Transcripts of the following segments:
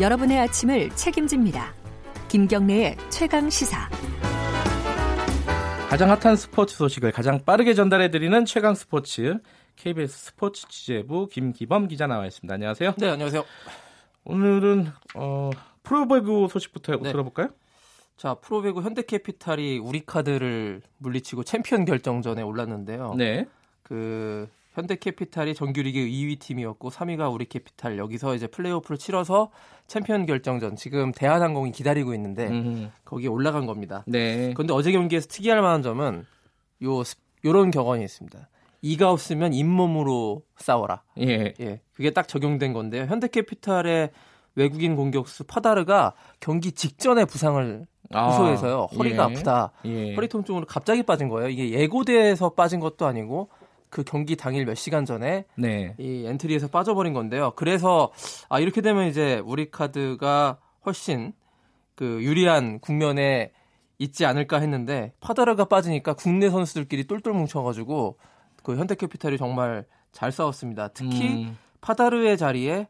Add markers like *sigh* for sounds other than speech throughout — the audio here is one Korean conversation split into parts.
여러분의 아침을 책임집니다. 김경래의 최강 시사. 가장 핫한 스포츠 소식을 가장 빠르게 전달해드리는 최강 스포츠 KBS 스포츠 취재부 김기범 기자 나와 있습니다. 안녕하세요. 네, 안녕하세요. 오늘은 어, 프로배구 소식부터 네. 들어볼까요? 자, 프로배구 현대캐피탈이 우리카드를 물리치고 챔피언 결정전에 올랐는데요. 네. 그 현대캐피탈이 정규리그 2위 팀이었고 3위가 우리캐피탈 여기서 이제 플레이오프를 치러서 챔피언 결정전 지금 대한항공이 기다리고 있는데 음. 거기에 올라간 겁니다. 네. 그런데 어제 경기에서 특이할 만한 점은 요 요런 격언이 있습니다. 이가 없으면 잇몸으로 싸워라. 예. 예. 그게 딱 적용된 건데요. 현대캐피탈의 외국인 공격수 파다르가 경기 직전에 부상을 호소해서요. 아, 허리가 예. 아프다. 예. 허리 통증으로 갑자기 빠진 거예요. 이게 예고돼서 빠진 것도 아니고 그 경기 당일 몇 시간 전에 네. 이 엔트리에서 빠져버린 건데요. 그래서 아 이렇게 되면 이제 우리 카드가 훨씬 그 유리한 국면에 있지 않을까 했는데 파다르가 빠지니까 국내 선수들끼리 똘똘 뭉쳐가지고 그 현대캐피탈이 정말 잘 싸웠습니다. 특히 음. 파다르의 자리에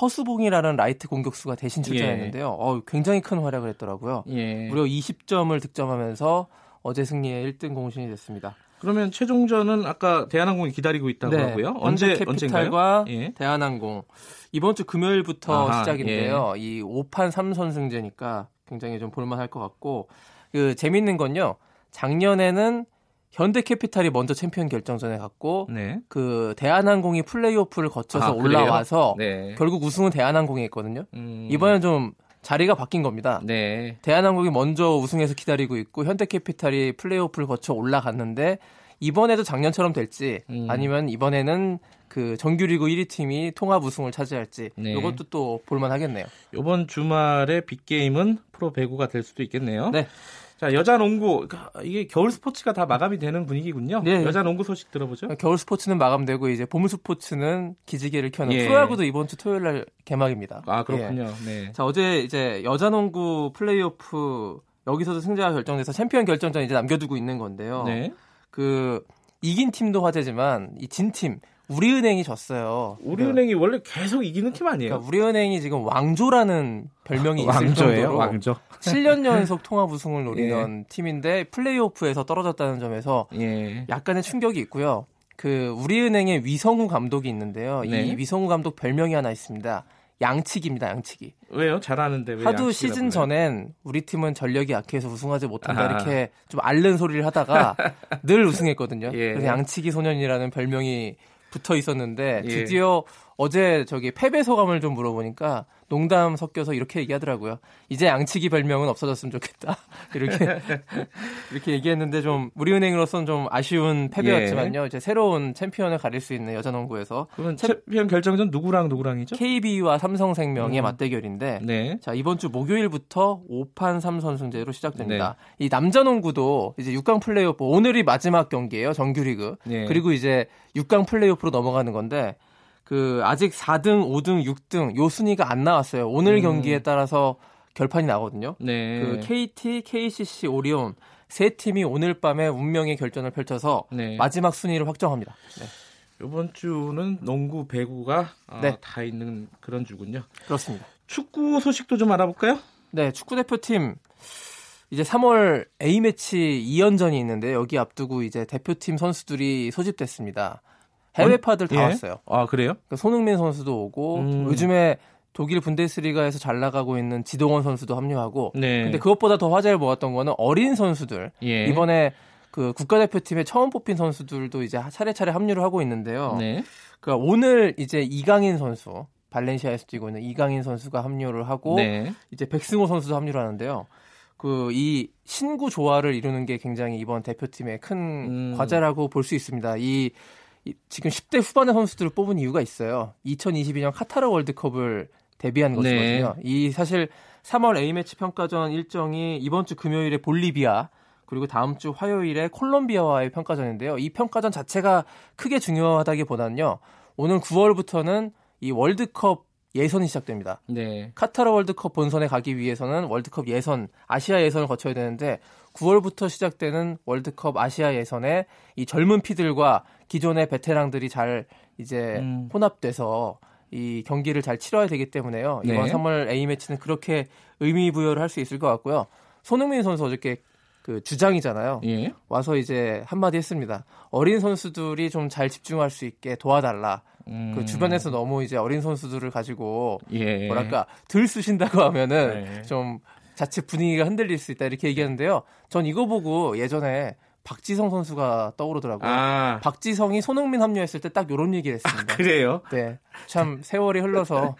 허수봉이라는 라이트 공격수가 대신 출전했는데요. 예. 어, 굉장히 큰 활약을 했더라고요. 예. 무려 20점을 득점하면서 어제 승리의 1등 공신이 됐습니다. 그러면 최종전은 아까 대한항공이 기다리고 있다고 네. 하고요. 현대캐피탈과 예. 대한항공 이번 주 금요일부터 아하, 시작인데요. 예. 이 5판 3선승제니까 굉장히 좀 볼만할 것 같고 그 재밌는 건요. 작년에는 현대캐피탈이 먼저 챔피언 결정전에 갔고 네. 그 대한항공이 플레이오프를 거쳐서 아, 올라와서 네. 결국 우승은 대한항공이 했거든요. 음. 이번엔 좀 자리가 바뀐 겁니다. 네. 대한항공이 먼저 우승해서 기다리고 있고 현대캐피탈이 플레이오프를 거쳐 올라갔는데 이번에도 작년처럼 될지 음. 아니면 이번에는 그 정규리그 1위 팀이 통합 우승을 차지할지 네. 이것도 또 볼만하겠네요. 이번 주말에 빅게임은 프로 배구가 될 수도 있겠네요. 네. 자, 여자 농구 이게 겨울 스포츠가 다 마감이 되는 분위기군요. 네. 여자 농구 소식 들어보죠. 겨울 스포츠는 마감되고 이제 봄 스포츠는 기지개를 켜는 예. 프로야구도 이번 주 토요일 날 개막입니다. 아, 그렇군요. 예. 네. 자, 어제 이제 여자 농구 플레이오프 여기서도 승자가 결정돼서 챔피언 결정전 이제 남겨두고 있는 건데요. 네. 그 이긴 팀도 화제지만 이 진 팀 우리은행이 졌어요. 우리은행이 그, 원래 계속 이기는 팀 아니에요? 그러니까 우리은행이 지금 왕조라는 별명이 있을 왕조예요? 정도로 왕조. 7년 연속 통합 *laughs* 우승을 노리던 예. 팀인데 플레이오프에서 떨어졌다는 점에서 예. 약간의 충격이 있고요. 그 우리은행의 위성우 감독이 있는데요. 네. 이 위성우 감독 별명이 하나 있습니다. 양치기입니다, 양치기. 왜요? 잘하는데 왜 하도 시즌 전엔 우리 팀은 전력이 약해서 우승하지 못한다 아하. 이렇게 좀 앓는 소리를 하다가 *laughs* 늘 우승했거든요. 예. 그래서 양치기 소년이라는 별명이 붙어 있었는데 예. 드디어 예. 어제 저기 패배 소감을 좀 물어보니까 농담 섞여서 이렇게 얘기하더라고요. 이제 양치기 별명은 없어졌으면 좋겠다. *laughs* 이렇게 *laughs* 이렇게 얘기했는데 좀 우리은행으로서는 좀 아쉬운 패배였지만요. 예. 이제 새로운 챔피언을 가릴 수 있는 여자농구에서 그럼 챔피언 결정전 누구랑 누구랑이죠? KB와 삼성생명의 음. 맞대결인데 네. 자 이번 주 목요일부터 5판 3선승제로 시작됩니다. 네. 이 남자농구도 이제 6강 플레이오프 오늘이 마지막 경기예요. 정규리그. 네. 그리고 이제 6강 플레이오프로 넘어가는 건데 그 아직 4등, 5등, 6등 요 순위가 안 나왔어요. 오늘 음. 경기에 따라서 결판이 나거든요. 네. 그 KT, KCC, 오리온 세 팀이 오늘 밤에 운명의 결전을 펼쳐서 네. 마지막 순위를 확정합니다. 네. 이번 주는 농구, 배구가 어, 네. 다 있는 그런 주군요. 그렇습니다. 축구 소식도 좀 알아볼까요? 네, 축구 대표팀 이제 3월 A 매치 2연전이 있는데 여기 앞두고 이제 대표팀 선수들이 소집됐습니다. 해외파들 다 예? 왔어요. 아 그래요? 그러니까 손흥민 선수도 오고 음. 요즘에 독일 분데스리가에서 잘 나가고 있는 지동원 선수도 합류하고. 네. 근데 그것보다 더 화제를 모았던 거는 어린 선수들. 예. 이번에 그 국가대표팀에 처음 뽑힌 선수들도 이제 차례차례 합류를 하고 있는데요. 네. 그러니까 오늘 이제 이강인 선수 발렌시아에서 뛰고 있는 이강인 선수가 합류를 하고 네. 이제 백승호 선수도 합류를 하는데요. 그 이 신구 조화를 이루는 게 굉장히 이번 대표팀의 큰 음. 과제라고 볼 수 있습니다. 이 지금 10대 후반의 선수들을 뽑은 이유가 있어요. 2022년 카타르 월드컵을 데뷔한 것이거든요. 네. 이 사실 3월 A매치 평가전 일정이 이번 주 금요일에 볼리비아 그리고 다음 주 화요일에 콜롬비아와의 평가전인데요. 이 평가전 자체가 크게 중요하다기보다는요. 오늘 9월부터는 이 월드컵 예선이 시작됩니다. 네. 카타르 월드컵 본선에 가기 위해서는 월드컵 예선, 아시아 예선을 거쳐야 되는데 9월부터 시작되는 월드컵 아시아 예선에 이 젊은 피들과 기존의 베테랑들이 잘 이제 음. 혼합돼서 이 경기를 잘 치러야 되기 때문에요. 이번 네. 3월 A 매치는 그렇게 의미 부여를 할 수 있을 것 같고요. 손흥민 선수 어저께 그 주장이잖아요. 예. 와서 이제 한마디 했습니다. 어린 선수들이 좀 잘 집중할 수 있게 도와달라. 음. 그 주변에서 너무 이제 어린 선수들을 가지고 예. 뭐랄까 들 쓰신다고 하면은 네. 좀 자체 분위기가 흔들릴 수 있다 이렇게 얘기하는데요. 전 이거 보고 예전에 박지성 선수가 떠오르더라고요. 아. 박지성이 손흥민 합류했을 때 딱 이런 얘기를 했습니다. 아, 그래요? 네. 참 세월이 흘러서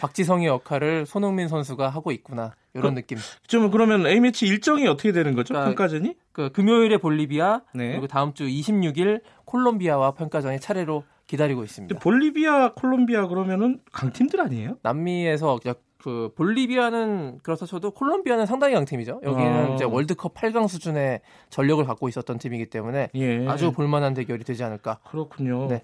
박지성의 역할을 손흥민 선수가 하고 있구나. 이런 그, 느낌. 좀 그러면 A매치 일정이 어떻게 되는 거죠? 그러니까, 평가전이? 그 금요일에 볼리비아, 네. 그리고 다음 주 26일 콜롬비아와 평가전이 차례로 기다리고 있습니다. 볼리비아, 콜롬비아 그러면은 강팀들 아니에요? 남미에서 그 볼리비아는 그렇다 쳐도 콜롬비아는 상당히 강팀이죠. 여기는 어. 이제 월드컵 8강 수준의 전력을 갖고 있었던 팀이기 때문에 예. 아주 볼만한 대결이 되지 않을까. 그렇군요. 네.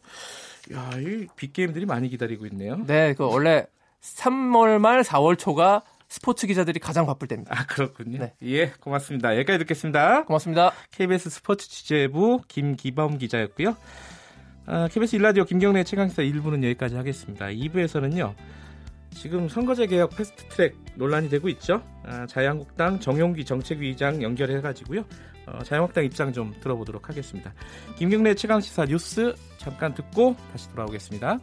야, 이 빅게임들이 많이 기다리고 있네요. 네, 그 원래 3월 말 4월 초가 스포츠 기자들이 가장 바쁠 때입니다. 아, 그렇군요. 네. 예, 고맙습니다. 여기까지 듣겠습니다. 고맙습니다. KBS 스포츠 취재부 김기범 기자였고요. 아, KBS 일라디오 김경래 최강시사 1부는 여기까지 하겠습니다. 2부에서는요. 지금 선거제 개혁 패스트트랙 논란이 되고 있죠. 아, 자유한국당 정용기 정책위의장 연결해가지고요. 어, 자유한국당 입장 좀 들어보도록 하겠습니다. 김경래 최강 시사 뉴스 잠깐 듣고 다시 돌아오겠습니다.